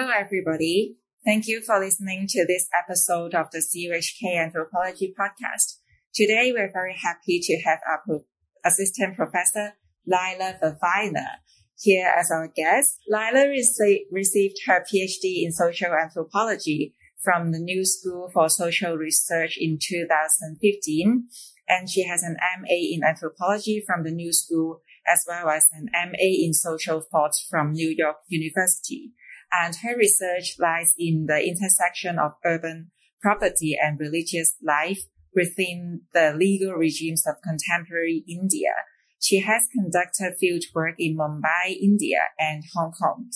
Hello, everybody. Thank you for listening to this episode of the CUHK Anthropology Podcast. Today, we're very happy to have our pro- Assistant Professor Leilah Vevaina here as our guest. Lila rece- received her PhD in social anthropology from the New School for Social Research in 2015, and she has an MA in anthropology from the New School as well as an MA in social thought from New York University. And her research lies in the intersection of urban property and religious life within the legal regimes of contemporary India. She has conducted field work in Mumbai, India and Hong Kong.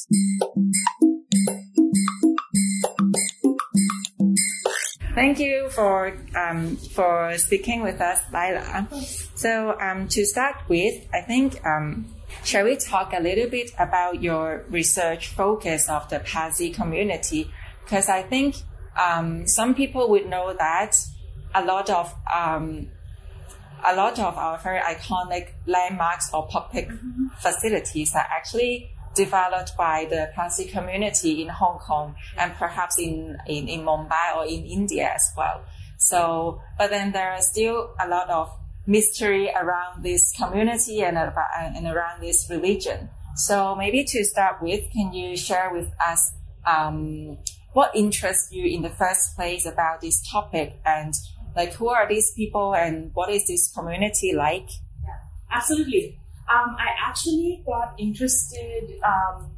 Thank you for um, for speaking with us, Leilah. So um, to start with, I think um, shall we talk a little bit about your research focus of the Parsi community? Because I think um, some people would know that a lot of um, a lot of our very iconic landmarks or public mm-hmm. facilities are actually developed by the Parsi community in Hong Kong and perhaps in, in, in Mumbai or in India as well. So, but then there are still a lot of mystery around this community and, and around this religion. So maybe to start with, can you share with us um, what interests you in the first place about this topic and like who are these people and what is this community like? Yeah, absolutely. Um, I actually got interested um,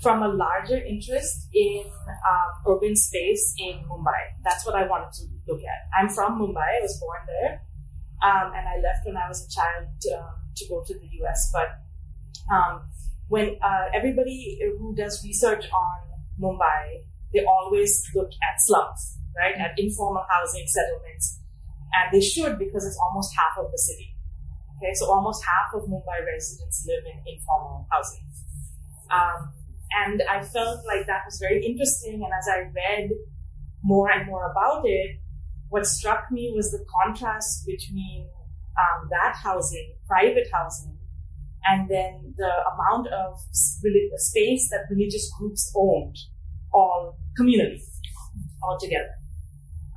from a larger interest in um, urban space in Mumbai. That's what I wanted to look at. I'm from Mumbai. I was born there, um, and I left when I was a child um, to go to the U.S. But um, when uh, everybody who does research on Mumbai, they always look at slums, right? At informal housing settlements, and they should because it's almost half of the city. Okay, so almost half of Mumbai residents live in informal housing. Um, and I felt like that was very interesting. And as I read more and more about it, what struck me was the contrast between um, that housing, private housing, and then the amount of space that religious groups owned, all communally, all together.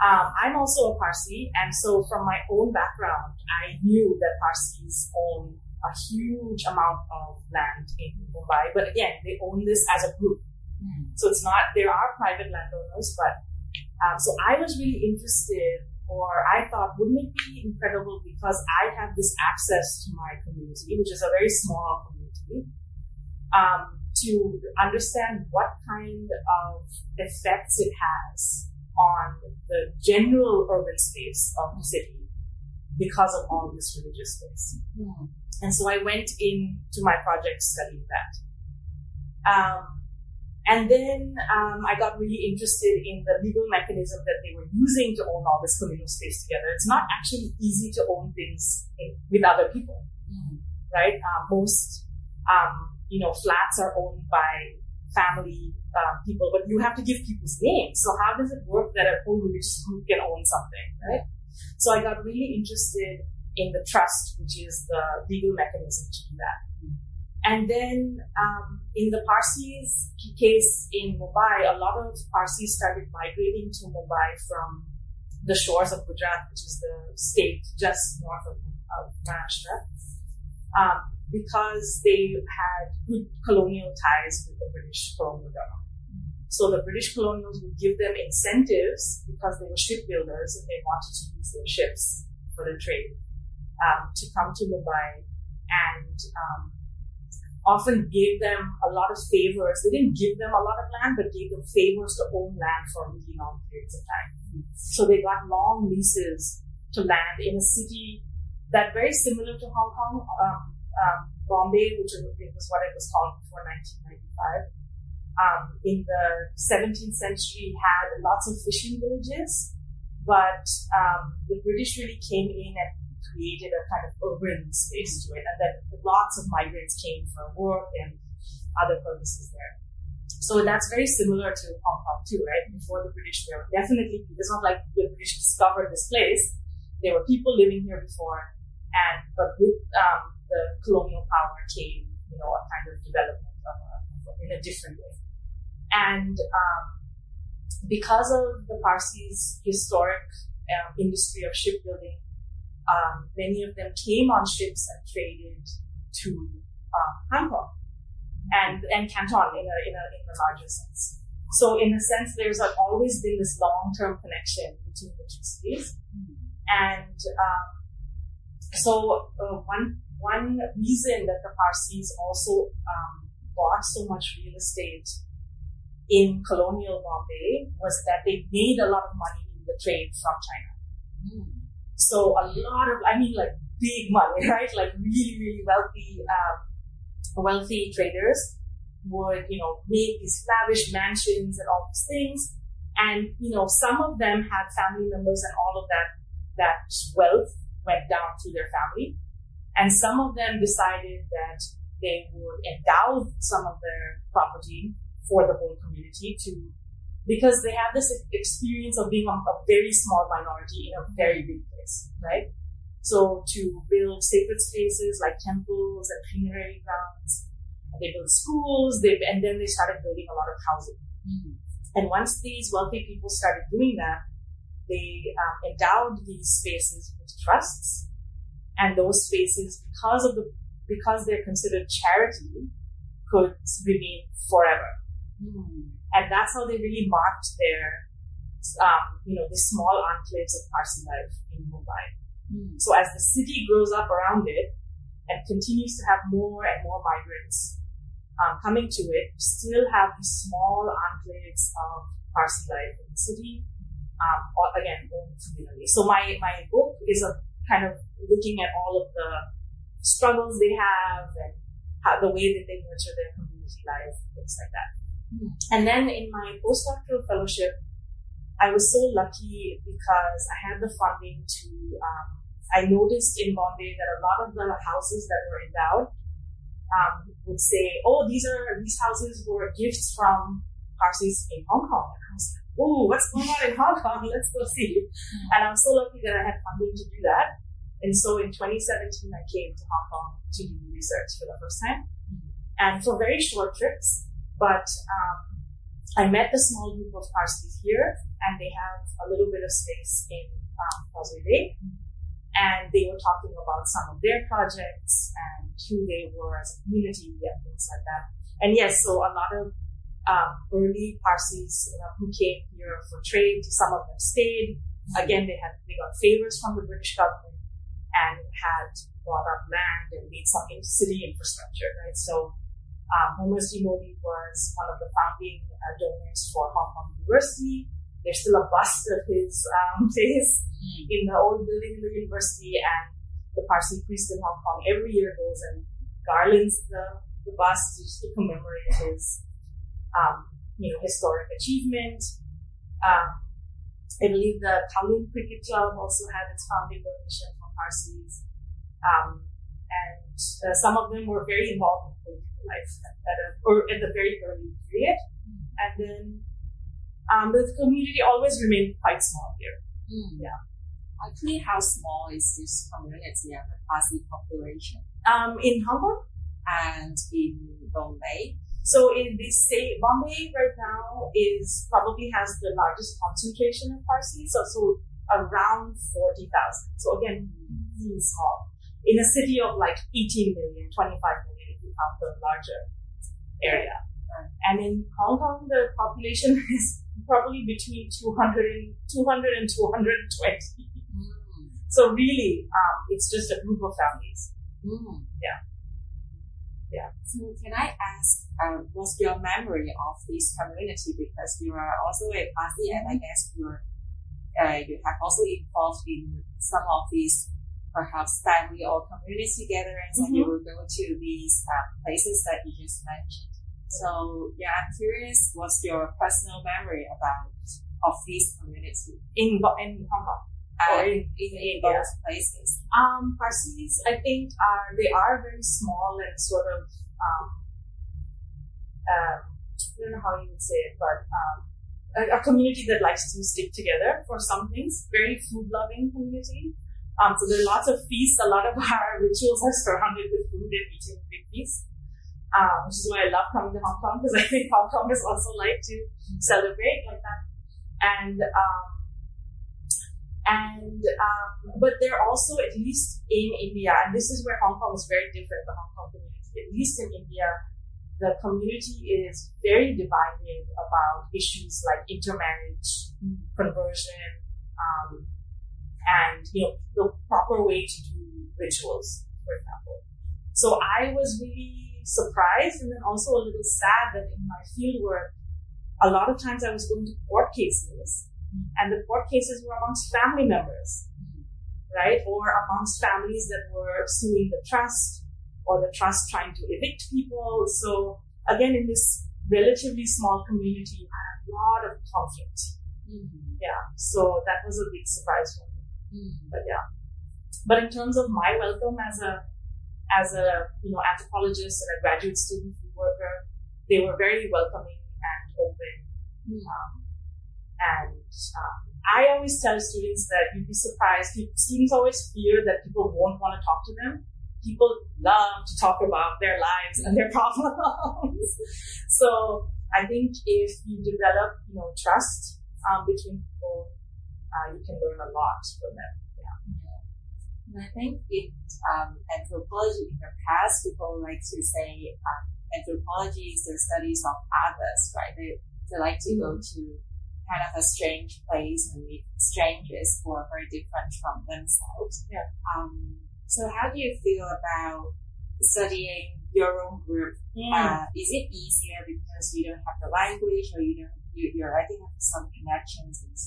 Um, I'm also a Parsi, and so from my own background, I knew that Parsis own a huge amount of land in Mumbai. But again, they own this as a group. Mm. So it's not, there are private landowners, but, um, so I was really interested or I thought, wouldn't it be incredible because I have this access to my community, which is a very small community, um, to understand what kind of effects it has on the general urban space of the city because of all this religious space. Mm. And so I went into my project studying that. Um, and then um, I got really interested in the legal mechanism that they were using to own all this communal space together. It's not actually easy to own things in, with other people, mm. right? Uh, most, um, you know, flats are owned by family uh, people, but you have to give people's names. So how does it work that a whole religious group can own something, right? So I got really interested in the trust, which is the legal mechanism to do that. And then um, in the Parsis case in Mumbai, a lot of Parsis started migrating to Mumbai from the shores of Gujarat, which is the state just north of, of Maharashtra. Um, because they had good colonial ties with the British colonial government. So the British colonials would give them incentives because they were shipbuilders and they wanted to use their ships for the trade um, to come to Mumbai and um, often gave them a lot of favors. They didn't give them a lot of land, but gave them favors to own land for really long periods of time. So they got long leases to land in a city that very similar to Hong Kong. Um, um, Bombay, which I think was what it was called before 1995, um, in the 17th century had lots of fishing villages, but um, the British really came in and created a kind of urban space to it, and then lots of migrants came for work and other purposes there. So that's very similar to Hong Kong too, right? Before the British, there were definitely, it's not like the British discovered this place. There were people living here before, and, but with, um, the colonial power came, you know, a kind of development of a, in a different way. And um, because of the Parsis' historic um, industry of shipbuilding, um, many of them came on ships and traded to uh, Hong Kong and and Canton in a in a in a larger sense. So in a sense, there's like always been this long term connection between the two cities, and um, so uh, one one reason that the Parsis also um, bought so much real estate in colonial Bombay was that they made a lot of money in the trade from China. Mm. So a lot of, I mean, like big money, right? Like really, really wealthy, um, wealthy traders would, you know, make these lavish mansions and all these things. And, you know, some of them had family members and all of that, that wealth went down to their family. And some of them decided that they would endow some of their property for the whole community to, because they have this experience of being a, a very small minority in a very big place, right? So to build sacred spaces like temples and funerary grounds, they built schools, they, and then they started building a lot of housing. Mm-hmm. And once these wealthy people started doing that, they um, endowed these spaces with trusts, and those spaces, because of the because they're considered charity, could remain forever. Mm. And that's how they really marked their, um, you know, the small enclaves of Parsi life in Mumbai. Mm. So as the city grows up around it and continues to have more and more migrants um, coming to it, we still have these small enclaves of Parsi life in the city. Um, again, owned community. So my, my book is a kind of looking at all of the struggles they have and how, the way that they nurture their community life, things like that. And then in my postdoctoral fellowship, I was so lucky because I had the funding to, um, I noticed in Bombay that a lot of the houses that were endowed um, would say, oh, these are, these houses were gifts from Parsis in Hong Kong. And I was like, oh, what's going on in Hong Kong? Let's go see. Mm-hmm. And I was so lucky that I had funding to do that. And so in 2017, I came to Hong Kong to do research for the first time. Mm-hmm. And for very short trips, but um, I met the small group of Parsis here, and they have a little bit of space in um, Causeway Bay. And they were talking about some of their projects and who they were as a community and things like that. And yes, so a lot of um, early Parsis you know, who came here for trade, some of them stayed. Again, they had they got favors from the British government and had bought up land and made some city infrastructure, right? So um, Mohammed Mody was one of the founding uh, donors for Hong Kong University. There's still a bust of his um, face mm. in the old building in the university, and the Parsi priest in Hong Kong every year goes and garlands the, the bust just to commemorate his, um, you know, historic achievement. Um, I believe the Kowloon Cricket Club also had its founding donation from Parsis. Um, and uh, some of them were very involved in political life at a, or at the very early period. Mm. And then um, the community always remained quite small here. Mm. Yeah. Actually, how small is this community of the Parsi population? Um, in Hong Kong? And in Bombay? So in this state, Bombay right now is probably has the largest concentration of Parsi, so, so around 40,000. So again, really small. In a city of like 18 million, 25 million of the larger area. And in Hong Kong, the population is probably between 200 and, 200 and 220. Mm. So really, um, it's just a group of families. Mm. Yeah. Yeah. So can I ask, uh, what's your memory of this community? Because you are also a Parsi, and I guess you're, uh, you have also involved in some of these perhaps family or community gatherings mm-hmm. and you will go to these um, places that you just mentioned. So yeah, I'm curious, what's your personal memory about of these community in in Hong Kong? Uh, or in, in, in both places. Um, Parsis, I think, are they are very small and sort of um, uh, I don't know how you would say it, but um, a, a, community that likes to stick together for some things. Very food loving community. Um, so there are lots of feasts. A lot of our rituals are surrounded with food and eating big feasts. um, which is why I love coming to Hong Kong because I think Hong Kongers also like to celebrate like that. And um, and um, but they're also at least in India, and this is where Hong Kong is very different. The Hong Kong community, at least in India, the community is very divided about issues like intermarriage, conversion, um, and you know the proper way to do rituals, for example. So I was really surprised and then also a little sad that in my field work, a lot of times I was going to court cases and the court cases were amongst family members, right? Or amongst families that were suing the trust or the trust trying to evict people. So again, in this relatively small community, you had a lot of conflict. Mm-hmm. Yeah. So that was a big surprise for me. Mm-hmm. But yeah. But in terms of my welcome as a as a you know anthropologist and a graduate student worker, they were very welcoming and open. Mm. Um, and um, I always tell students that you'd be surprised. Students always fear that people won't want to talk to them. People love to talk about their lives and their problems. so I think if you develop, you know, trust um, between people, uh, you can learn a lot from them. Yeah, And I think in um, anthropology, in the past, people like to say um, anthropology is the studies of others, right? They, they like to mm-hmm. go to kind of a strange place and meet strangers who are very different from themselves. Yeah. Um, so how do you feel about studying your own group? Mm. Uh, is it easier because you don't have the language or you don't, you, you already have some connections and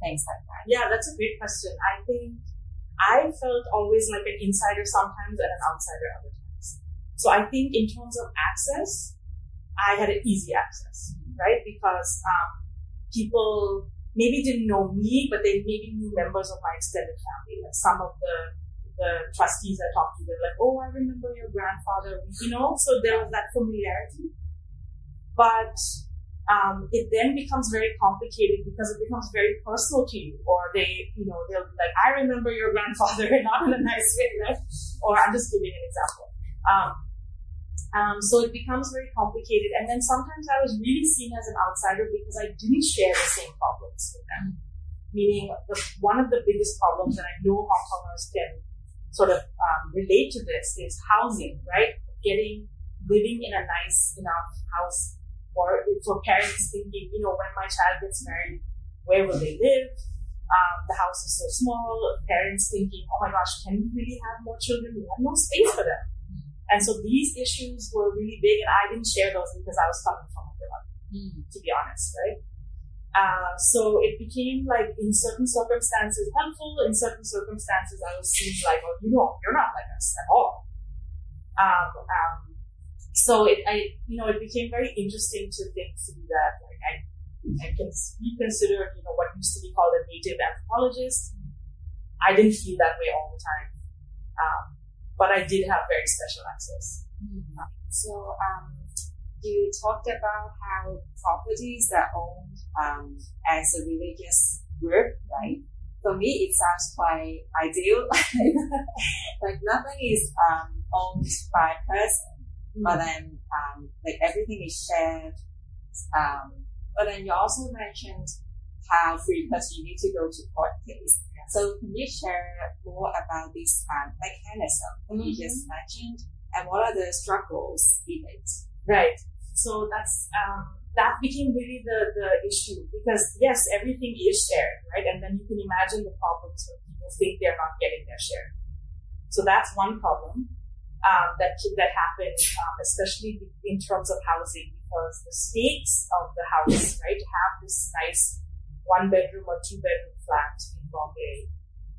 things like that? Yeah, that's a great question. I think I felt always like an insider sometimes and an outsider other times. So I think in terms of access, I had an easy access, right? Because um, people maybe didn't know me, but they maybe knew members of my extended family. Like some of the the trustees I talked to, they're like, "Oh, I remember your grandfather," you know. So there was that familiarity. But um, it then becomes very complicated because it becomes very personal to you. Or they, you know, they'll be like, I remember your grandfather, not in a nice way, right? Or I'm just giving an example. Um, um, so it becomes very complicated. And then sometimes I was really seen as an outsider because I didn't share the same problems with them. Meaning, the, one of the biggest problems, that I know Hong Kongers can sort of um, relate to this, is housing, right? Getting, living in a nice enough house for, for parents thinking, you know, when my child gets married, where will they live? Um, the house is so small. Parents thinking, oh my gosh, can we really have more children? We have no space for them. And so these issues were really big, and I didn't share those because I was coming from abroad, mm. to be honest, right? Uh, so it became like in certain circumstances helpful, in certain circumstances I was seen like, oh, you know, you're not like us at all. Um, um, so it, I, you know, it became very interesting to think through that. Like I, I can be considered, you know, what used to be called a native anthropologist. I didn't feel that way all the time, um, but I did have very special access. Mm-hmm. So, um, you talked about how properties are owned um, as a religious group, right? For me, it sounds quite ideal. like nothing is um, owned by a person but then um, like everything is shared. Um, but then you also mentioned how frequently you need to go to court case. So can you share more about this um, mechanism that mm-hmm. you just mentioned, and what are the struggles in it? Right. So that's um, that became really the the issue because yes, everything is shared, right? And then you can imagine the problems when people think they're not getting their share. So that's one problem um, that that happened, um, especially in terms of housing, because the stakes of the house, right, have this nice one bedroom or two bedroom flat in Bombay,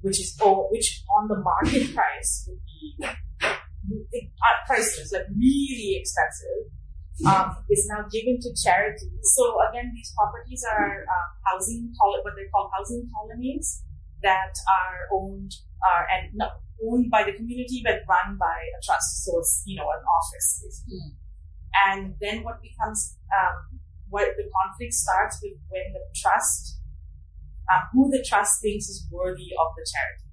which is oh, which on the market price would be uh, priceless, like really expensive. Um, is now given to charity. So again, these properties are uh, housing, what they call housing colonies that are owned are and no, owned by the community but run by a trust. So it's you know an office basically. Mm. And then what becomes um, what the conflict starts with when the trust, um, who the trust thinks is worthy of the charity.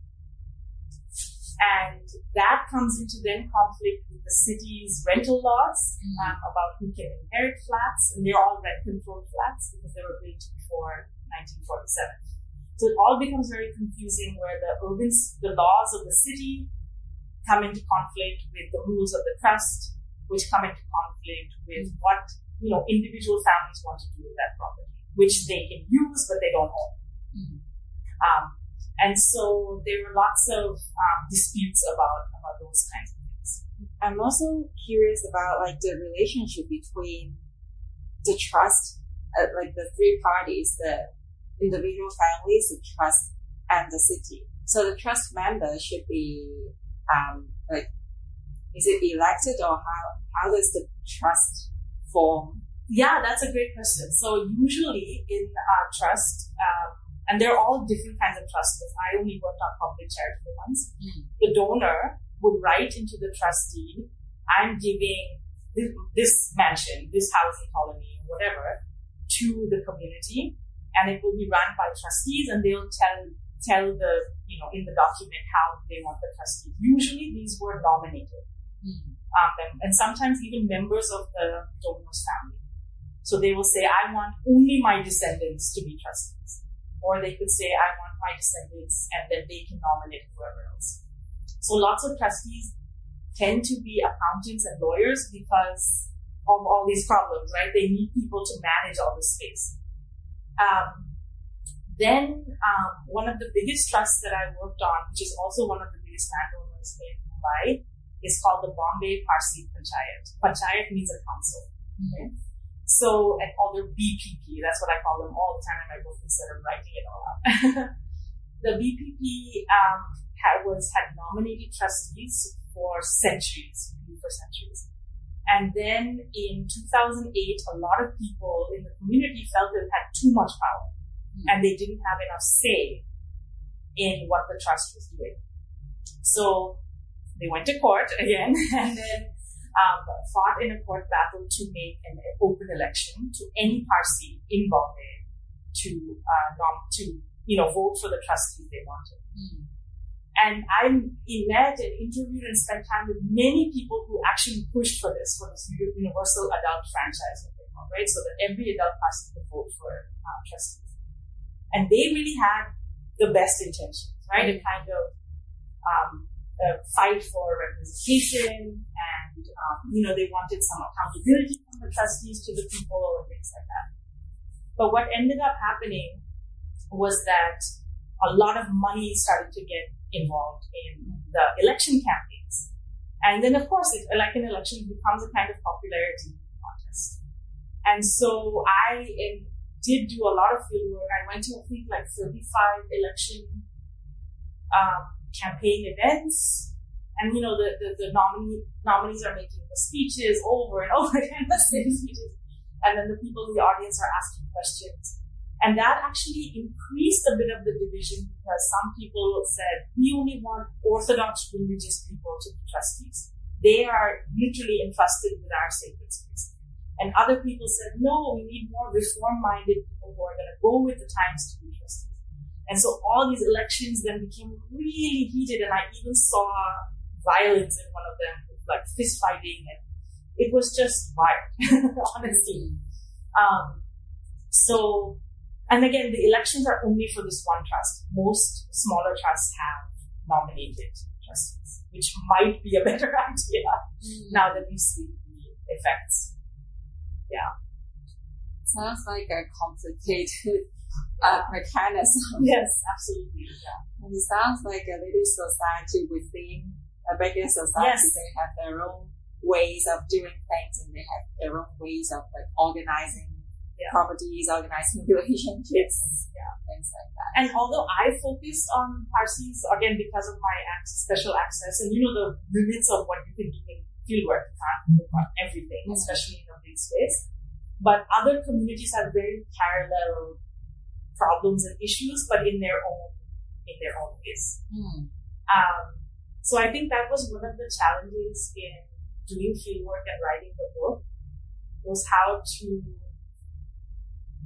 And that comes into then conflict with the city's rental laws Mm. um, about who can inherit flats, and they're all rent controlled flats because they were built before 1947. So it all becomes very confusing where the urban, the laws of the city come into conflict with the rules of the trust, which come into conflict with what, you know, individual families want to do with that property, which they can use, but they don't own. Mm. Um, and so there were lots of um, disputes about, about those kinds of things. I'm also curious about like the relationship between the trust, uh, like the three parties, the individual families, the trust, and the city. So the trust member should be um, like, is it elected or how how does the trust form? Yeah, that's a great question. So usually in uh, trust, um, and they're all different kinds of trusts. I only worked on public charitable ones. Mm. The donor would write into the trustee, I'm giving this, this mansion, this housing colony, whatever, to the community, and it will be run by trustees, and they'll tell tell the you know in the document how they want the trustees. Usually these were nominated, um, and, and sometimes even members of the donor's family. So they will say, I want only my descendants to be trustees. Or they could say, I want my descendants, and then they can nominate whoever else. So lots of trustees tend to be accountants and lawyers because of all these problems, right? They need people to manage all the space. Um, then um, one of the biggest trusts that I worked on, which is also one of the biggest landowners in Mumbai, is called the Bombay Parsi Panchayat. Panchayat means a council. Okay? So, and all their BPP, that's what I call them all the time in my book instead of writing it all out. the BPP um, had, was had nominated trustees for centuries, for centuries. And then in 2008, a lot of people in the community felt they had too much power and they didn't have enough say in what the trust was doing. So they went to court again and then um, fought in a court battle to make an open election to any Parsi in Bombay to uh, nom- to you know vote for the trustees they wanted. And I met and interviewed and spent time with many people who actually pushed for this, for this universal adult franchise, right? So that every adult Parsi could vote for uh, trustees. And they really had the best intentions, right? A kind of um, a fight for representation, and um, you know they wanted some accountability from the trustees to the people and things like that. But what ended up happening was that a lot of money started to get involved in the election campaigns, and then of course, it, like an election, becomes a kind of popularity contest. And so I did do a lot of field work. I went to I think like 35 election um, campaign events. And you know, the, the, the nominee, nominees are making the speeches over and over again, the same speeches. And then the people in the audience are asking questions. And that actually increased a bit of the division because some people said, we only want Orthodox religious people to be trustees. They are literally entrusted with our sacred space. And other people said, no, we need more reform-minded people who are going to go with the times to be trustees. And so all these elections then became really heated and I even saw violence in one of them, like fist fighting and it was just wild, honestly. Um, so, and again, the elections are only for this one trust. Most smaller trusts have nominated trustees, which might be a better idea Mm. now that we see the effects. Yeah. Sounds like a complicated uh, mechanism. Yes, absolutely. Yeah. And it sounds like a little society within a bigger society. Yes. They have their own ways of doing things and they have their own ways of like organizing Yeah. properties, organizing relationships and Yeah. things like that. And although I focused on Parsis, again, because of my special access and you know the limits of what you can do in fieldwork, you can't look at everything, Mm. especially in a big space. But other communities have very parallel problems and issues, but in their own, in their own ways. Hmm. Um, so I think that was one of the challenges in doing fieldwork and writing the book was how to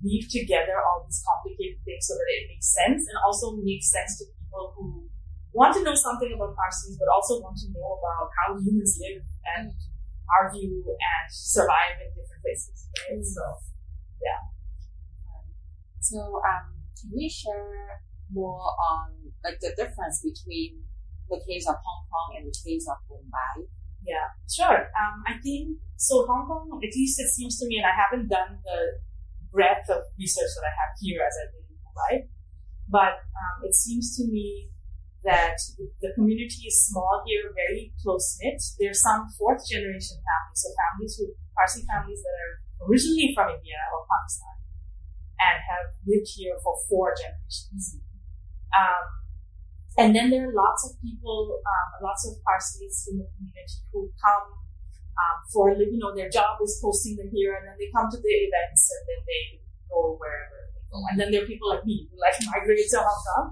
weave together all these complicated things so that it makes sense and also makes sense to people who want to know something about Parsis, but also want to know about how humans live and argue and survive in different places. Right? Mm. So, yeah. So, um, can we share more on like the difference between the case of Hong Kong and the case of Mumbai? Yeah, sure. Um, I think so. Hong Kong, at least it seems to me, and I haven't done the breadth of research that I have here as I did in Mumbai, but um, it seems to me that the community is small here, very close knit. There's some fourth generation families, so families who Parsi families that are originally from India or Pakistan and have lived here for four generations. Um, and then there are lots of people, um, lots of Parsis in the community who come um, for, you know, their job is posting them here, and then they come to the events, and then they go wherever they go. And then there are people like me who like migrate to Hong Kong.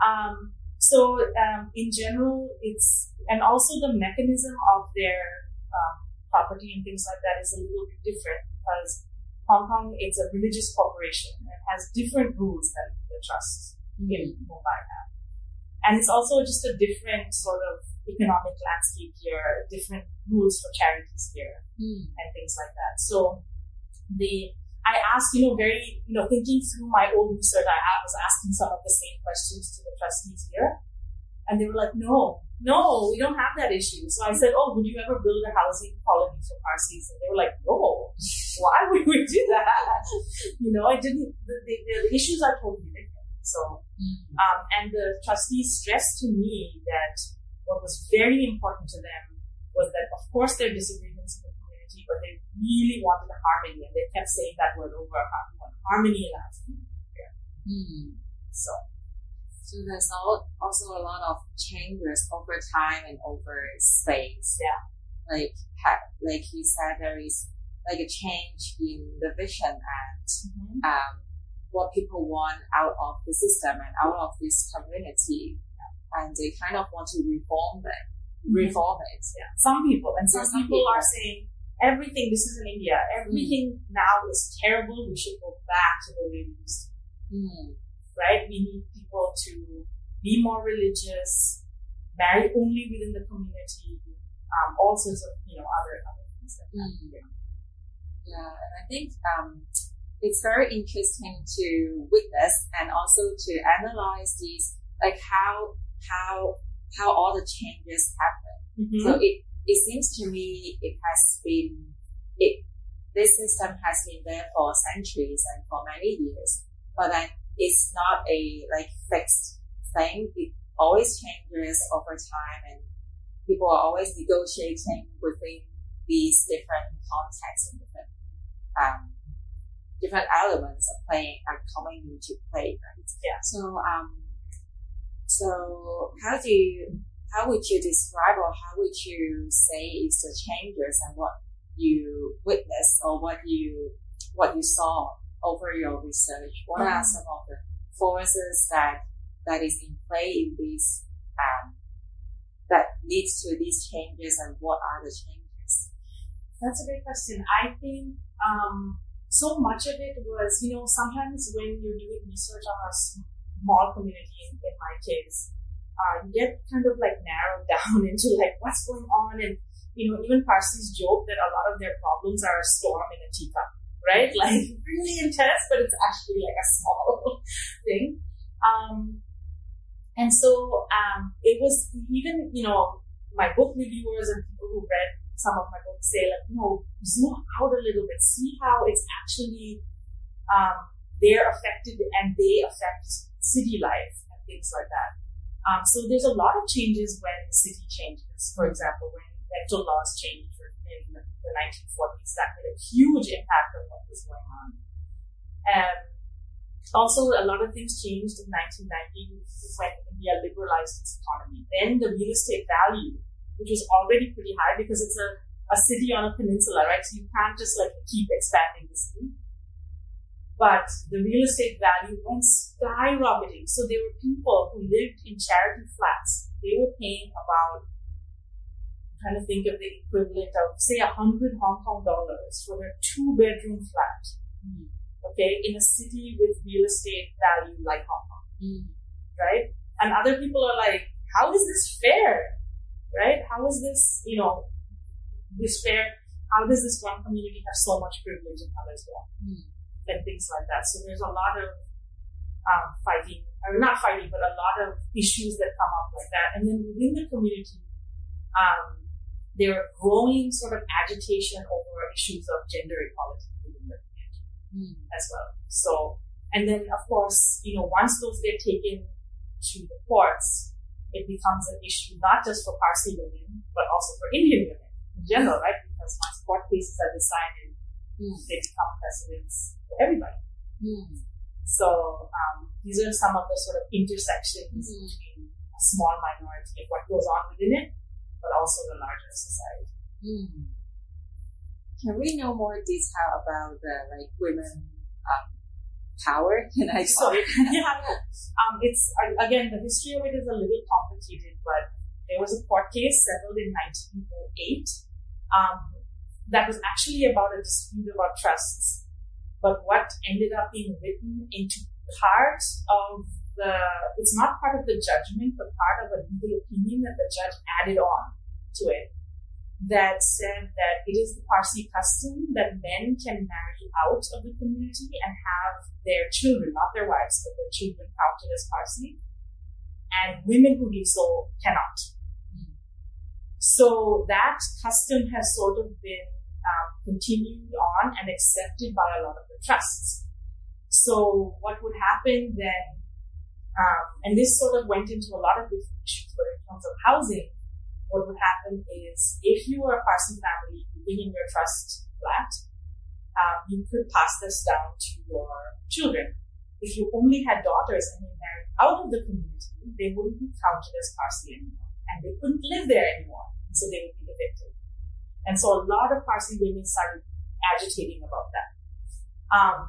Um, so um, in general, it's and also the mechanism of their um, property and things like that is a little bit different because Hong Kong is a religious corporation and has different rules than the trusts in. Mumbai have. And it's also just a different sort of economic landscape here, different rules for charities here, mm. and things like that. So the I asked, you know, very, you know, thinking through my own research, I was asking some of the same questions to the trustees here. And they were like, no, no, we don't have that issue. So I said, oh, would you ever build a housing colony for Parsis? And they were like, no, why would we do that? you know, I didn't, the, the, the issues are totally different. So, mm-hmm. um, and the trustees stressed to me that what was very important to them was that, of course, there are disagreements in the community, but they really wanted harmony, and they kept saying that word over and over. Harmony in Yeah. Mm. So. So there's also a lot of changes over time and over space. Yeah. Like, like you said, there is like a change in the vision and mm-hmm. um, what people want out of the system and out of this community. And they kind of want to reform it. Mm-hmm. Reform it. Yeah. Some people and some, some people, people, are saying everything, this is in India, everything mm. now is terrible. We should go back to the way we used to. Mm. Right? We need people to be more religious, marry only within the community, um, all sorts of, you know, other, other things like that. Mm. Yeah. yeah, and I think, um, it's very interesting to witness and also to analyze these, like how, how, how all the changes happen. Mm-hmm. So it, it seems to me it has been it this system has been there for centuries and for many years, but then it's not a like fixed thing. It always changes over time, and people are always negotiating within these different contexts and different um, different elements of playing are coming into play, right? Yeah. So um, so how do you how would you describe or how would you say is the changes and what you witnessed or what you what you saw over your research? What are mm-hmm. some of the forces that that is in play in these um, that leads to these changes and what are the changes? That's a great question. I think um, so much of it was, you know, sometimes when you're doing research on a small community, in, in my case, uh, you get kind of like narrowed down into like what's going on and you know even Parsis joke that a lot of their problems are a storm in a teacup right? Like really intense but it's actually like a small thing. Um, and so um, it was even you know my book reviewers and people who read some of my books say like no zoom out a little bit. See how it's actually um, they're affected and they affect city life and things like that um, so there's a lot of changes when the city changes. For example, when rental laws changed in the 1940s, that had a huge impact on what was going on. And also, a lot of things changed in 1990 when India liberalized its economy. Then the real estate value, which was already pretty high because it's a, a city on a peninsula, right? So you can't just like keep expanding the city but the real estate value went skyrocketing. So there were people who lived in charity flats. They were paying about, I'm trying to think of the equivalent of, say, a hundred Hong Kong dollars for a two bedroom flat. Mm. Okay, in a city with real estate value like Hong Kong. Mm. Right? And other people are like, how is this fair? Right? How is this, you know, this fair? How does this one community have so much privilege and others don't? Mm. And things like that. So there's a lot of um, fighting, or not fighting, but a lot of issues that come up like that. And then within the community, um, there are growing sort of agitation over issues of gender equality within the community Mm. as well. So, and then of course, you know, once those get taken to the courts, it becomes an issue not just for Parsi women, but also for Indian women in general, right? Because once court cases are decided, Mm. they become precedents for everybody. Mm. So um, these are some of the sort of intersections Mhm. between a small minority and what goes on within it, but also the larger society. Mm. Can we know more detail about the like women um, power? Can I So yeah, um, it's again the history of it is a little complicated, but there was a court case settled in 1908 um, that was actually about a dispute about trusts. But what ended up being written into part of the, it's not part of the judgment, but part of a legal opinion that the judge added on to it that said that it is the Parsi custom that men can marry out of the community and have their children, not their wives, but their children counted as Parsi, and women who do so cannot. Mm. So that custom has sort of been um, continued on and accepted by a lot of the trusts. So what would happen then, um, and this sort of went into a lot of different issues, but in terms of housing, what would happen is if you were a Parsi family living in your trust flat, um, you could pass this down to your children. If you only had daughters and you married out of the community, they wouldn't be counted as Parsi anymore, and they couldn't live there anymore, so they would be evicted. And so a lot of Parsi women started agitating about that. Um,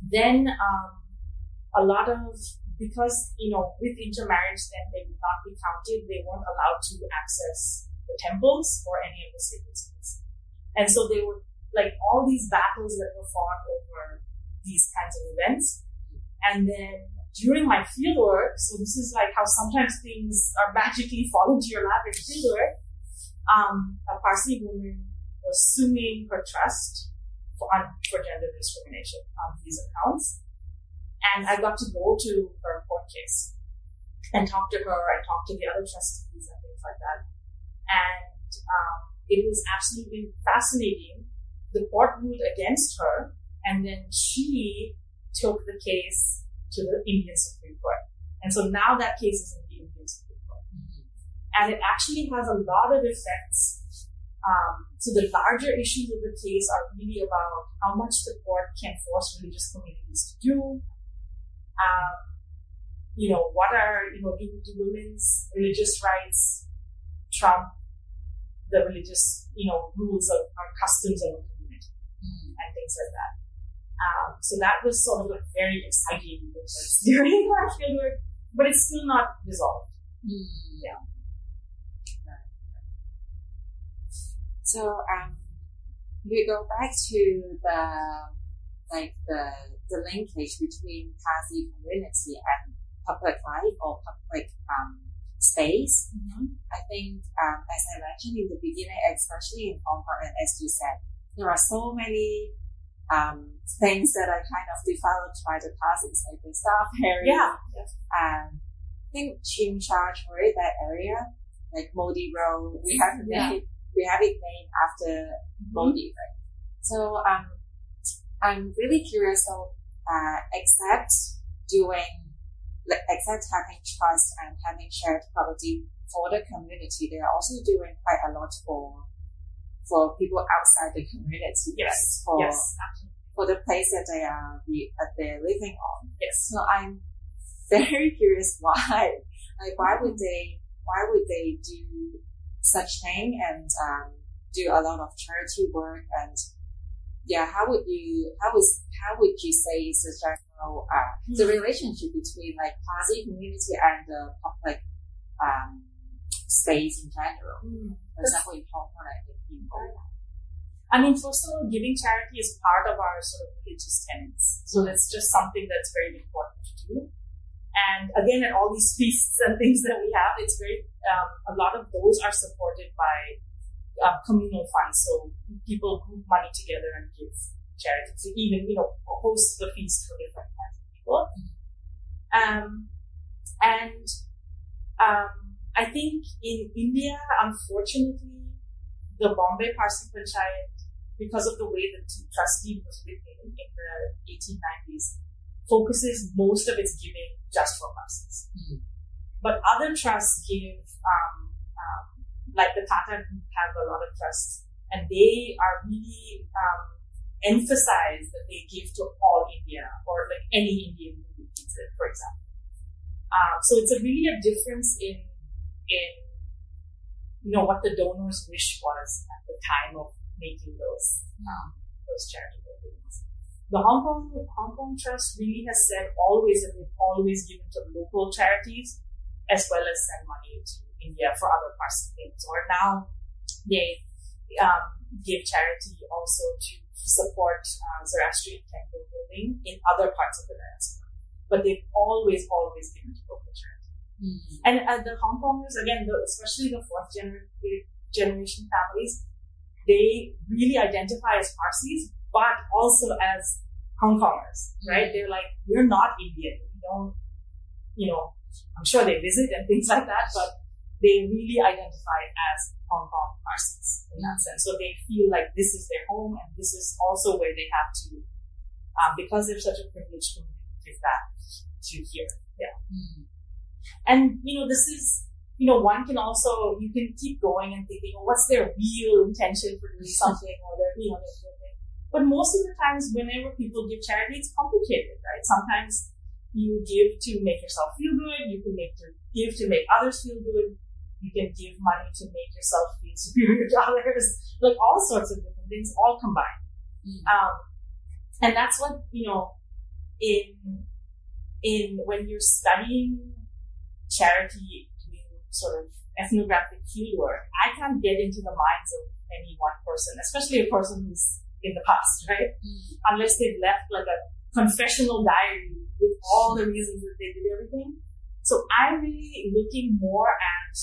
then um, a lot of because you know with intermarriage then they would not be counted they weren't allowed to access the temples or any of the sacred space and so they were like all these battles that were fought over these kinds of events and then during my fieldwork so this is like how sometimes things are magically fall into your lap in fieldwork um, a Parsi woman was suing her trust for, for gender discrimination on these accounts and I got to go to her court case and talk to her. and talk to the other trustees and things like that. And um, it was absolutely fascinating. The court ruled against her, and then she took the case to the Indian Supreme Court. And so now that case is in And it actually has a lot of effects. Um, so the larger issues of the case are really about how much the court can force religious communities to do, um, you know, what are, you know, do, do women's religious rights trump the religious, you know, rules of or customs of a community Mm. and things like that. Um, so that was sort of like very exciting during my fieldwork, but it's still not resolved. Mm. Yeah. So um, we go back to the like the the linkage between Parsi community and public life or public um, space. I think, um, as I mentioned in the beginning, especially in Hong Kong, and as you said, there are so many um, things that are kind of developed by the Parsis, like the Star Ferry. Yeah. Um, I think Tsim Sha Tsui, that area, like Mody Road, we have Yeah. named, we have it named after Mody, right? So, um, I'm really curious. So, uh, except doing, like, except having trust and having shared property for the community, they are also doing quite a lot for, for people outside the community. Yes. For, Yes. For the place that they are, that they're living on. Yes. So I'm very curious why, like, why would they, why would they do such thing and, um, do a lot of charity work and, yeah, how would you, how is, how would you say is the general, uh, the relationship between like Parsi community and the public, um, space in general? For example, in Hong Kong, I think in I mean, first of all, giving charity is part of our sort of religious tenets. So it's just something that's very important to do. And again, at all these feasts and things that we have, it's very, um, a lot of those are supported by uh, communal funds. So people group money together and give charity to even, you know, host the feast for different kinds of people. Um, and, um, I think in India, unfortunately, the Bombay Parsi Panchayat, because of the way the trust deed was written in the 1890s, focuses most of its giving just for Parsis. Mm-hmm. But other trusts give, um, um, like the Tata Group have a lot of trusts, and they are really um, emphasize that they give to all India or like any Indian who needs it, for example. Um, so it's a really a difference in in you know what the donor's wish was at the time of making those um, those charitable things the Hong Kong Hong Kong Trust really has said always that they've always given to local charities as well as send money to India for other parts of things. Or now they um, give charity also to support uh, Zoroastrian temple building in other parts of the diaspora. But they've always, always given to local charity. Mm-hmm. And uh, the Hong Kongers, again, the, especially the fourth gener- generation families, they really identify as Parsis, but also as Hong Kongers, right? Mm-hmm. They're like, we're not Indian. We don't, you know, I'm sure they visit and things like that, but they really identify as Hong Kong Parsis in that sense. So they feel like this is their home and this is also where they have to, um, because they're such a privileged community, give that to here. Yeah. Mm-hmm. And, you know, this is, you know, one can also, you can keep going and thinking, well, what's their real intention for doing something or their, you know, their, but most of the times, whenever people give charity, it's complicated, right? Sometimes you give to make yourself feel good. You can make to give to make others feel good. You can give money to make yourself feel superior to others. Like all sorts of different things, all combined. Mm. Um, and that's what you know in in when you're studying charity, doing sort of ethnographic fieldwork. I can't get into the minds of any one person, especially a person who's in the past, right? Mm-hmm. Unless they've left like a confessional diary with all the reasons that they did everything. So I'm really looking more at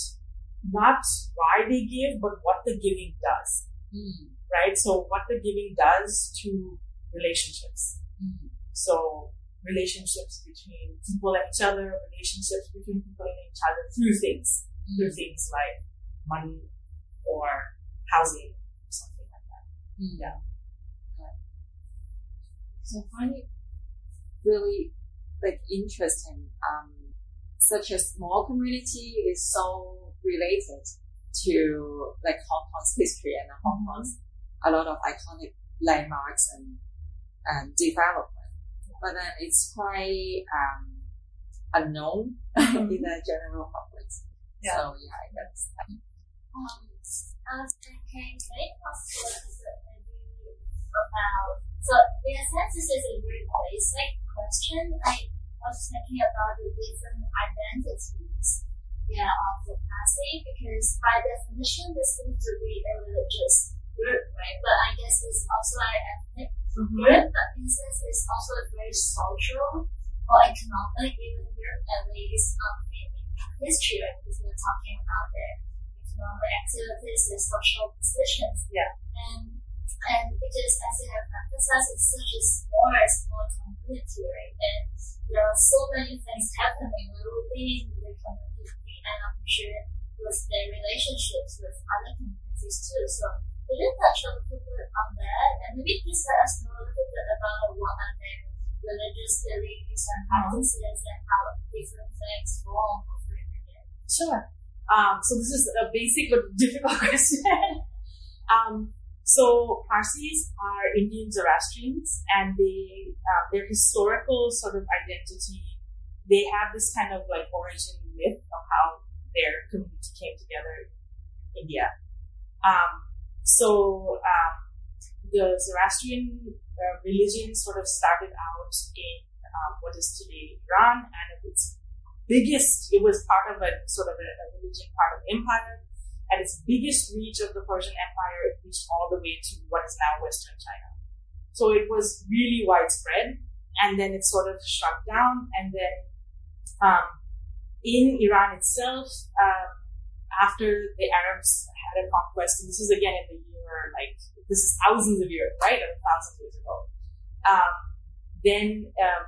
not why they give, but what the giving does. Mm-hmm. Right? So what the giving does to relationships. Mm-hmm. So relationships between people and each other, relationships between people and each other through things, through mm-hmm. things like money or housing, or something like that. Mm-hmm. Yeah. So I find it really like interesting. Um, such a small community is so related to like Hong Kong's history and Hong Kong's a lot of iconic landmarks and and development. But then it's quite um, unknown mm-hmm. in the general public. Yeah. So yeah, I guess. Um, I was thinking, can it possible about so in a sense, this is a very basic question. I was thinking about the different identities yeah, of the Parsi because by definition, this seems to be a religious group, right? But I guess it's also an ethnic mm-hmm. group, but in a sense, it's also a very social or economic, even here, at least um, in, history, right? Because we're talking about their economic activities and social positions. Yeah. And and because as you have emphasized, it's such a small, small community, right? And there are so many things happening within the community, and I'm sure with their relationships with other communities too. So could you touch a little bit on that? And maybe just let us know a little bit about what are their religious beliefs and practices and how different things form over again. Sure. Um, so this is a basic but difficult question. um, so Parsis are Indian Zoroastrians, and they uh, their historical sort of identity. They have this kind of like origin myth of how their community came together in India. Um, so um, the Zoroastrian uh, religion sort of started out in um, what is today Iran, and its biggest, it was part of a sort of a, a religion part of empire at its biggest reach of the Persian Empire, it reached all the way to what is now Western China. So it was really widespread, and then it sort of shrunk down, and then Um, in Iran itself, um, after the Arabs had a conquest, and this is again in the year like this is thousands of years, right, or thousands of years ago. Um, then um,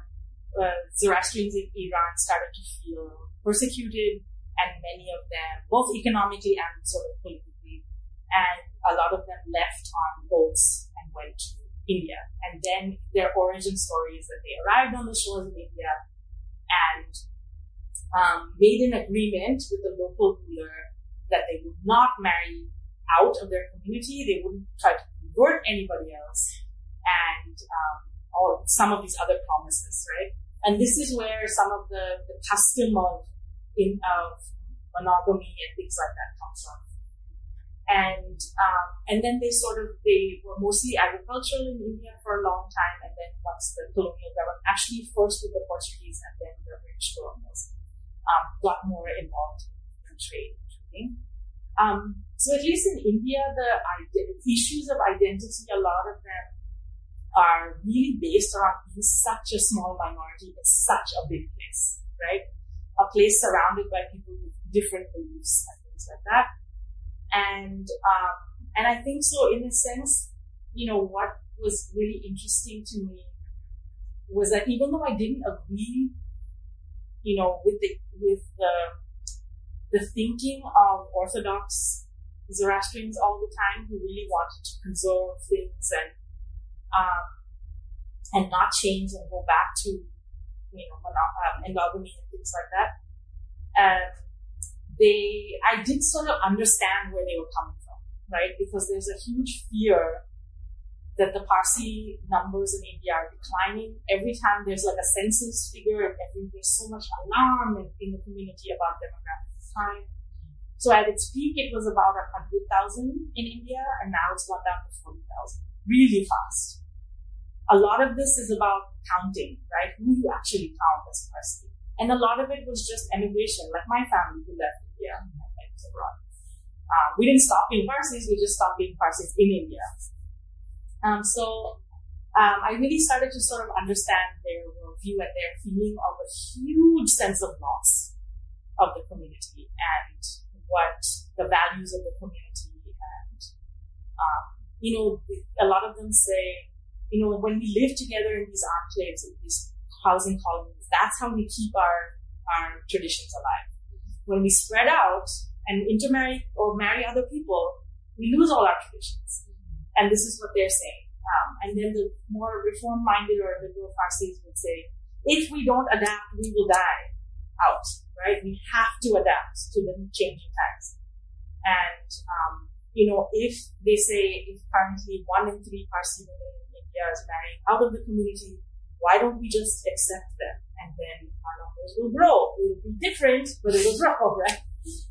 uh, Zoroastrians in Iran started to feel persecuted, and many of them, both economically and sort of politically, and a lot of them left on boats and went to India. And then their origin story is that they arrived on the shores of India and um, made an agreement with the local ruler that they would not marry out of their community. They wouldn't try to convert anybody else, and um, all some of these other promises, right? And this is where some of the, the custom of in of monogamy and things like that comes from. And um, and then they sort of they were mostly agricultural in India for a long time, and then once the colonial government, actually first with the Portuguese and then the British colonials, um, got more involved in trade and trading. Um, so at least in India, the issues of identity, a lot of them are really based around being such a small minority in such a big place, right? A place surrounded by people with different beliefs and things like that. And, um, and I think so in a sense, you know, what was really interesting to me was that even though I didn't agree you know, with the with the the thinking of Orthodox Zoroastrians all the time who really wanted to preserve things and um, and not change and go back to you know um, endogamy and things like that. And they, I did sort of understand where they were coming from, right? Because there's a huge fear that the Parsi numbers in India are declining. Every time there's like a census figure and every, there's so much alarm in, in the community about demographic decline. So at its peak, it was about 100,000 in India and now it's gone down to 40,000 really fast. A lot of this is about counting, right? Who you actually count as Parsi. And a lot of it was just emigration, like my family who left India and went abroad. Um, we didn't stop being Parsis, we just stopped being Parsis in India. Um, so um, I really started to sort of understand their view and their feeling of a huge sense of loss of the community and what the values of the community and um, you know a lot of them say you know when we live together in these enclaves in these housing colonies that's how we keep our our traditions alive when we spread out and intermarry or marry other people we lose all our traditions and this is what they're saying. Um, and then the more reform minded or liberal Parsis would say, if we don't adapt, we will die out, right? We have to adapt to the changing times. And, um, you know, if they say if currently one in three Parsi women Is marrying out of the community, why don't we just accept them? And then our numbers will grow. It will be different, but it will grow, right?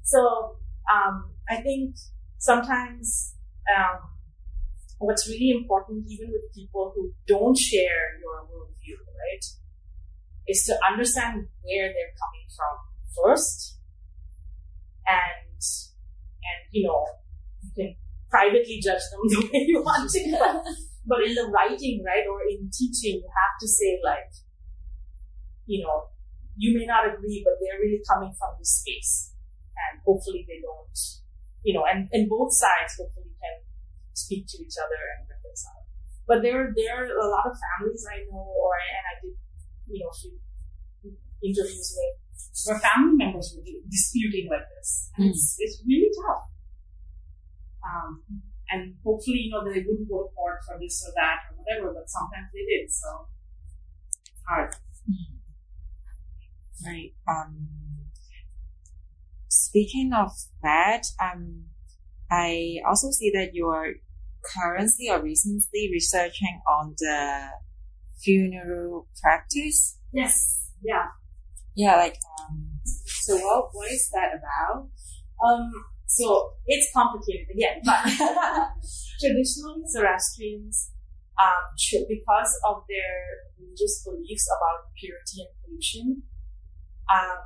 So, um, I think sometimes, um, what's really important, even with people who don't share your worldview, right, is to understand where they're coming from first, and and you know you can privately judge them the way you want to, but in the writing, right, or in teaching, you have to say like, you know, you may not agree, but they're really coming from this space, and hopefully they don't, you know, and and both sides hopefully can speak to each other and reconcile. But there, there are a lot of families I know, or and I did, you know, a few interviews with where family members were disputing like this. Mm. It's, it's really tough. Um, and hopefully, you know, they wouldn't go to court for this or that or whatever, but sometimes they did. So it's hard. Right. Um, speaking of that, um, I also see that you're currently or recently researching on the funeral practice? Yes. Yeah. Yeah, like um, so what what is that about? Um, so it's complicated again, but traditionally Zoroastrians, um, because of their religious beliefs about purity and pollution, um,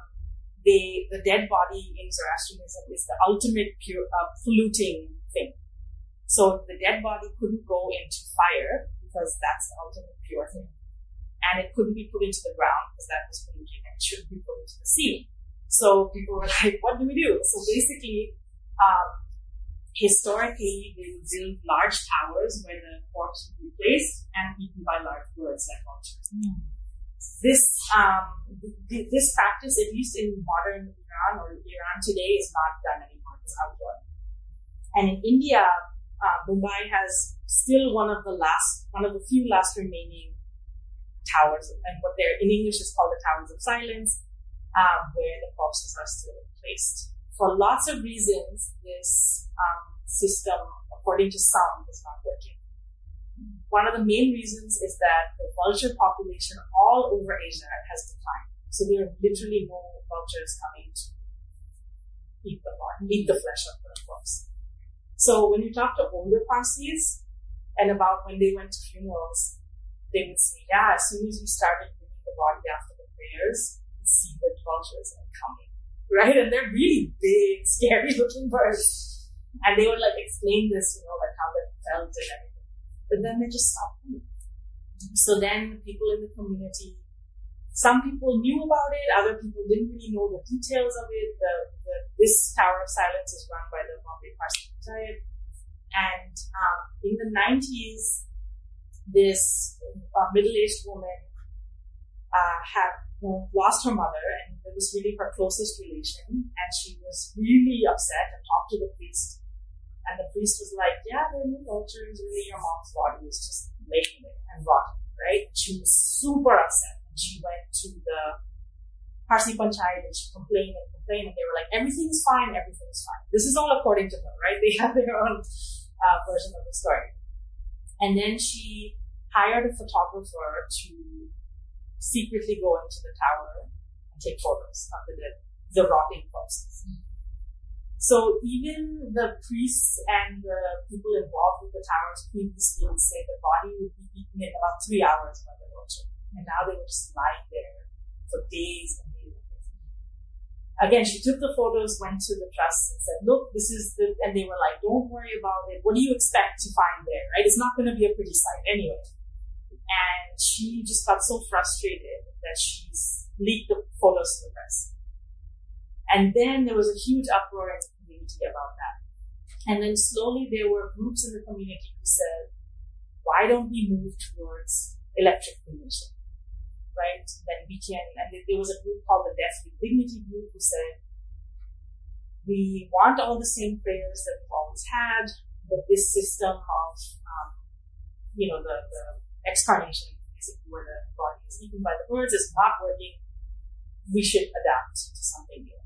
they the dead body in Zoroastrianism is the ultimate pure, uh, polluting thing. So the dead body couldn't go into fire because that's the ultimate pure thing. And it couldn't be put into the ground because that was polluting and it shouldn't be put into the sea. So people were like, what do we do? So basically, um, historically, they would build large towers where the corpse would be placed and eaten by large birds like vultures. Mm. This, um, th- this practice, at least in modern Iran or Iran today, is not done anymore. It's outlawed. And in India, uh, Mumbai has still one of the last, one of the few last remaining towers, and what they're in English is called the Towers of Silence, um, where the corpses are still placed. For lots of reasons, this um, system, according to some, is not working. One of the main reasons is that the vulture population all over Asia has declined. So there are literally no vultures coming to eat the body, eat the flesh of the corpse. So when you talk to older Parsis and about when they went to funerals, they would say, yeah, as soon as you started bringing the body after the prayers, you see the vultures are coming, right? And they're really big, scary looking birds. And they would like explain this, you know, like how they felt and everything. But then they just stopped coming. So then people in the community, some people knew about it, other people didn't really know the details of it. The, the this Tower of Silence is run by the Bombay Parsi. And um, in the 90s, this uh, middle-aged woman uh, had lost her mother, and it was really her closest relation, and she was really upset and talked to the priest. And the priest was like, "Yeah, there are no vultures. Really, your mom's body is just laying there and rotting." Right? She was super upset, and she went to the Parsi Panchayat and she complained and complained, and they were like, "Everything's fine. Everything's fine." This is all according to her, right? They have their own uh, version of the story. And then she hired a photographer to secretly go into the tower and take photos of the dead, the rotting corpses. So even the priests and the people involved with the towers previously would say the body would be eaten in about three hours by the vulture. And now they were just lying there for days and days and days. Again, she took the photos, went to the trust and said, look, this is the, and they were like, don't worry about it. What do you expect to find there, right? It's not going to be a pretty sight anyway. And she just got so frustrated that she leaked the photos to the press. And then there was a huge uproar in the community about that. And then slowly there were groups in the community who said, why don't we move towards electric cremation? Right? Then we can, and there was a group called the Death with Dignity group who said, we want all the same prayers that we've always had, but this system of, um, you know, the, the excarnation, basically where the body is eaten by the birds, is not working. We should adapt to something new.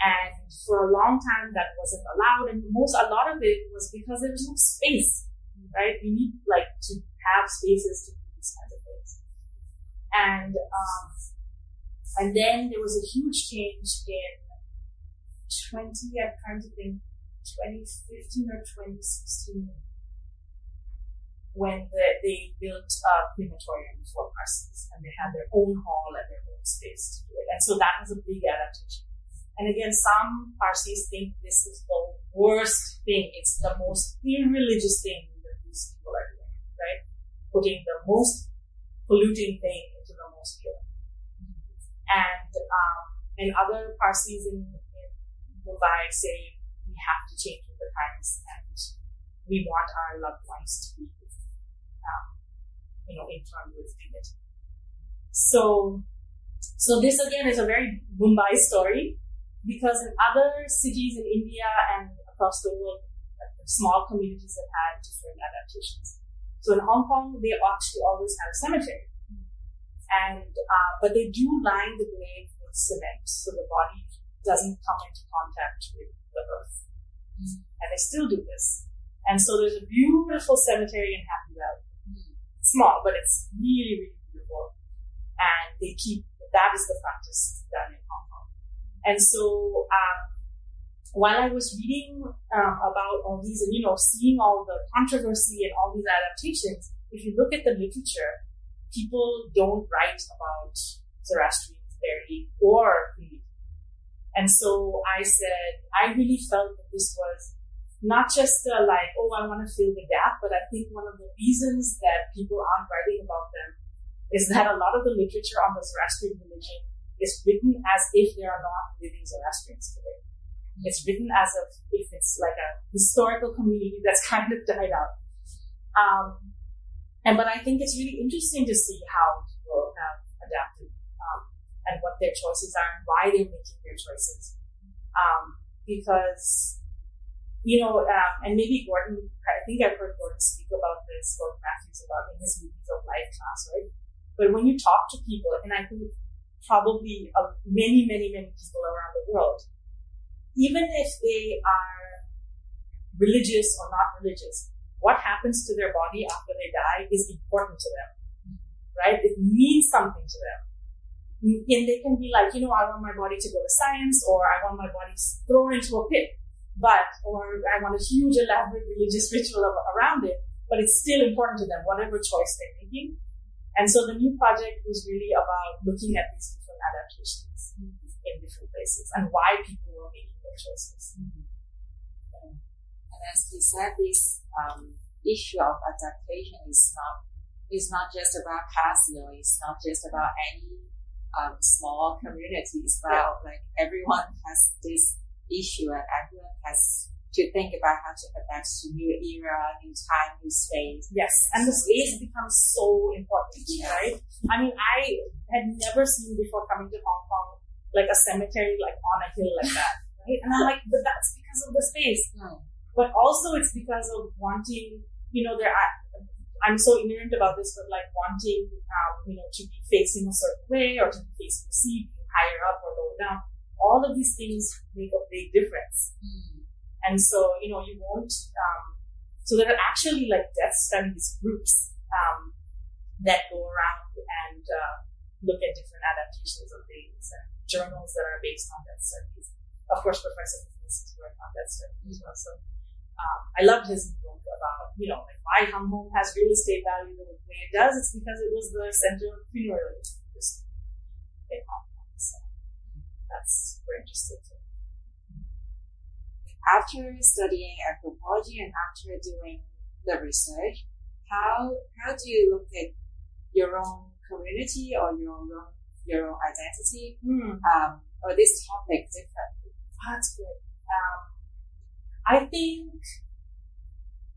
And for a long time, that wasn't allowed. And most, a lot of it was because there was no space, right? You need like to have spaces to do these kinds of things. And, um, and then there was a huge change in 20, I'm trying to think, 2015 or 2016 when the, they built a crematorium for Parsis and they had their own hall and their own space to do it. And so that was a big adaptation. And again, some Parsis think this is the worst thing. It's the most irreligious thing that these people are doing, right? Putting the most polluting thing into the most pure. And, um, and other Parsis in, in Mumbai say we have to change with the times and we want our loved ones to be you know, interned with dignity. So, so this again is a very Mumbai story because in other cities in India and across the world, small communities have had different adaptations. So in Hong Kong, they actually always have a cemetery. And, uh, but they do line the grave with cement so the body doesn't come into contact with the earth. Mm-hmm. And they still do this. And so there's a beautiful cemetery in Happy Valley small, but it's really, really beautiful. And they keep, that is the practice done in Hong Kong. And so, um, while I was reading um, about all these and, you know, seeing all the controversy and all these adaptations, if you look at the literature, people don't write about Zoroastrian burying or. And so I said, I really felt that this was not just like, oh, I want to fill the gap, but I think one of the reasons that people aren't writing about them is that a lot of the literature on the Zoroastrian religion is written as if there are not living Zoroastrians today. It's written as if, if it's like a historical community that's kind of died out. Um, and but I think it's really interesting to see how people have adapted um, and what their choices are and why they're making their choices. Um, because you know, um, and maybe Gordon, I think I've heard Gordon speak about this, Gordon Mathews, about in his Movies of Life class, right? But when you talk to people, and I think probably uh, many, many, many people around the world, even if they are religious or not religious, what happens to their body after they die is important to them, right? It means something to them. And they can be like, you know, I want my body to go to science, or I want my body thrown into a pit, but, or I want a huge elaborate religious ritual around it, but it's still important to them, whatever choice they're making. And so the new project was really about looking at these different adaptations mm-hmm. in different places and why people were making their choices. Mm-hmm. And as you said, this um, issue of adaptation is not is not just about Casio. It's not just about any um, small communities, but yeah. like everyone has this issue and everyone has to think about how to adapt to new era, new time, new space. Yes, and the space becomes so important, right? I mean, I had never seen before coming to Hong Kong like a cemetery like on a hill like that, right? And I'm like, but that's because of the space. Hmm. But also it's because of wanting, you know, there are, I'm so ignorant about this, but like wanting, um, you know, to be facing a certain way or to be facing the sea, higher up or lower down. All of these things make a big difference. Mm. And so, you know, you won't, um, so there are actually like death studies groups, um, that go around and, uh, look at different adaptations of things and journals that are based on death studies. Of course, Professor is working on death studies as well. So, um, I loved his book about, you know, like why Hung Hom has real estate value the way it does. It's because it was the center of funeral industry in Hong Kong. So that's super interesting too after studying anthropology and after doing the research, how how do you look at your own community or your own your own identity mm. um, or this topic differently? That's good. Um, I think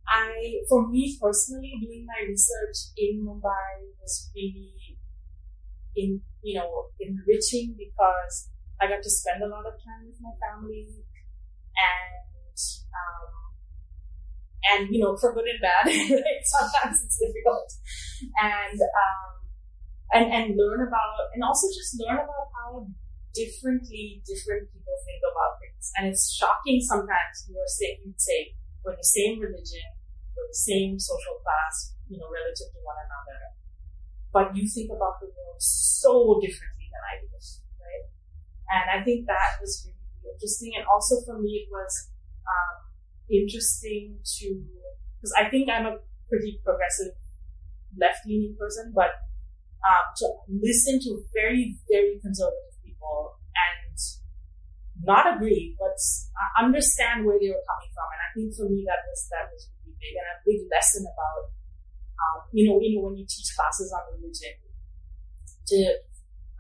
I, for me personally, doing my research in Mumbai was really in you know enriching because I got to spend a lot of time with my family and um, and you know for good and bad sometimes it's difficult. And um, and and learn about and also just learn about how differently different people think about things. And it's shocking sometimes you're saying say we're the same religion we're the same social class you know relative to one another. But you think about the world so differently than I do and I think that was really interesting. And also for me, it was um, interesting to, because I think I'm a pretty progressive left leaning person, but um, to listen to very, very conservative people and not agree, but understand where they were coming from. And I think for me, that was, that was really big and a big lesson about, um, you know, you know, when you teach classes on religion, to,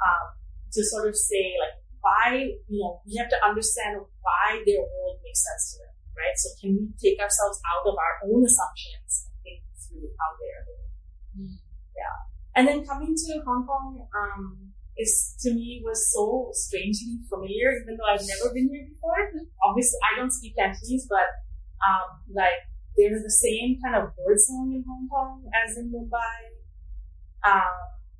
um, to sort of say like, why, you know, we have to understand why their world makes sense to them, right? So can we take ourselves out of our own assumptions and think through how they are living? Mm. Yeah. And then coming to Hong Kong, um, is to me was so strangely familiar, even though I've never been here before. Obviously, I don't speak Cantonese, but um, like there's the same kind of bird song in Hong Kong as in Mumbai. Um,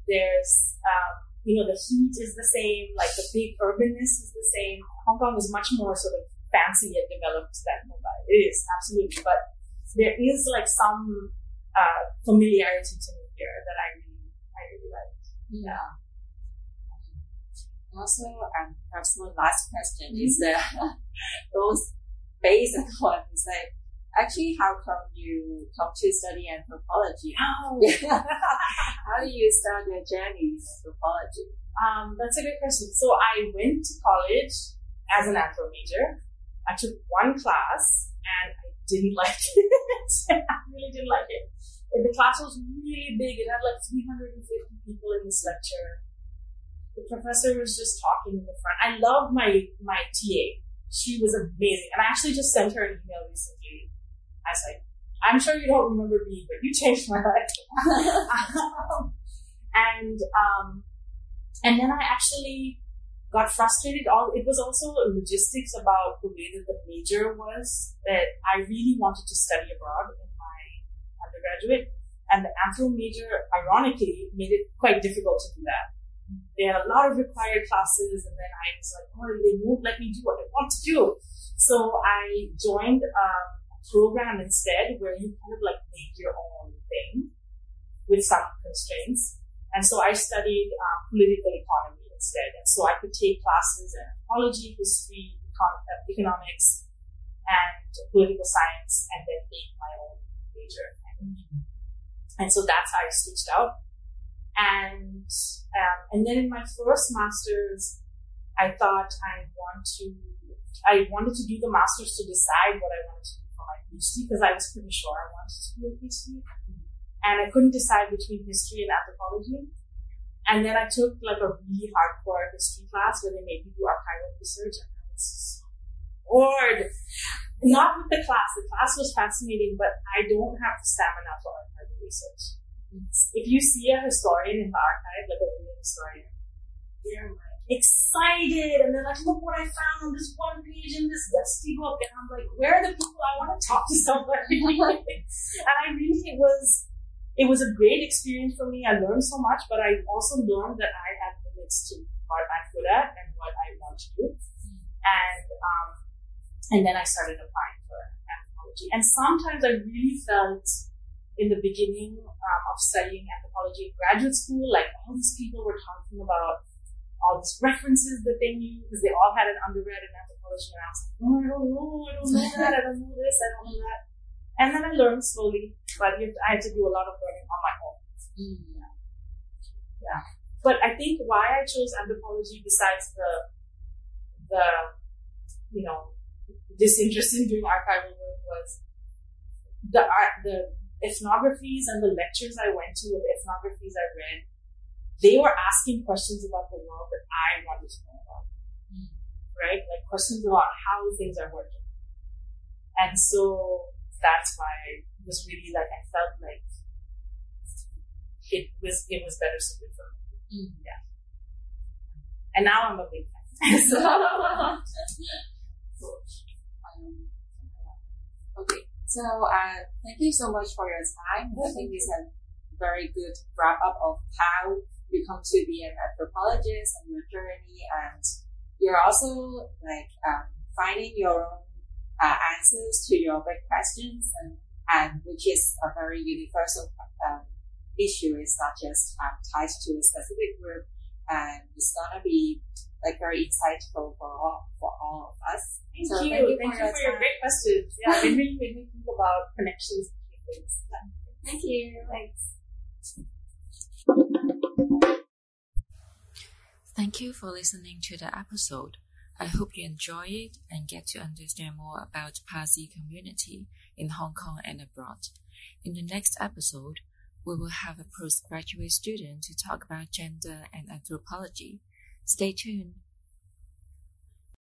there's um, you know, the heat is the same, like the big urbanness is the same. Hong Kong is much more sort of fancy and developed than Mumbai. It is, absolutely. But there is like some uh, familiarity to me here that I really, I really like. Yeah. Also, um, perhaps one last question mm-hmm. is that those basic one is like actually, how come you come to study anthropology? Oh. how do you start your journey in anthropology? Um, that's a good question. So I went to college as an anthro major. I took one class and I didn't like it. I really didn't like it. The class was really big. It had like 350 people in this lecture. the professor was just talking in the front. I love my my TA. She was amazing, and I actually just sent her an email recently. I was like, "I'm sure you don't remember me, but you changed my life." and um, and then I actually got frustrated. All it was also logistics about the way that the major was that I really wanted to study abroad in my undergraduate, and the anthro major, ironically, made it quite difficult to do that. They had a lot of required classes, and then I was like, oh, they won't let me do what I want to do. So I joined a program instead where you kind of like make your own thing with some constraints. And so I studied uh, political economy instead. And so I could take classes in anthropology, history, econ- uh, economics, and political science, and then make my own major. And so that's how I switched out. And um, and then in my first master's, I thought I want to I wanted to do the master's to decide what I wanted to my PhD because I was pretty sure I wanted to do a PhD, and I couldn't decide between history and anthropology. And then I took like a really hardcore history class where they made me do archival research and I was so bored. Not with the class. The class was fascinating, but I don't have the stamina for archival research. If you see a historian in the archive, like a real historian, they're like excited and they're like, look what I found on this one page in this dusty book. And I'm like, where are the people I want to talk to somebody? and I really, it was, it was a great experience for me. I learned so much, but I also learned that I have limits to what I'm good at and what I want to do. And, um, and then I started applying for anthropology. And sometimes I really felt in the beginning um, of studying anthropology in graduate school, like all these people were talking about all these references that they knew because they all had an undergrad in anthropology. And I was like, oh, I don't know, I don't know that, I don't know this, I don't know that. And then I learned slowly, but I had to do a lot of learning on my own. Mm. Yeah. But I think why I chose anthropology besides the, the, you know, disinterest in doing archival work was the art, the ethnographies and the lectures I went to, the ethnographies I read, they were asking questions about the world that I wanted to know about. Mm. Right? Like questions about how things are working. And so that's why it was really like I felt like it was it was better suited for me. Mm. Yeah. And now I'm a big fan. so, okay. So uh, thank you so much for your time. I think it's a very good wrap up of how you come to be an anthropologist and your journey and you're also like um, finding your own uh, answers to your big questions and, and which is a very universal um, issue. It's not just um, tied to a specific group and it's gonna be like very insightful for all for all of us. Thank so you. Thank you, thank for, you your for your great questions. Yeah, it really made me think about connections between things. Thank you. Thanks. Thank you for listening to the episode. I hope you enjoy it and get to understand more about Parsi community in Hong Kong and abroad. In the next episode, we will have a postgraduate student to talk about gender and anthropology. Stay tuned.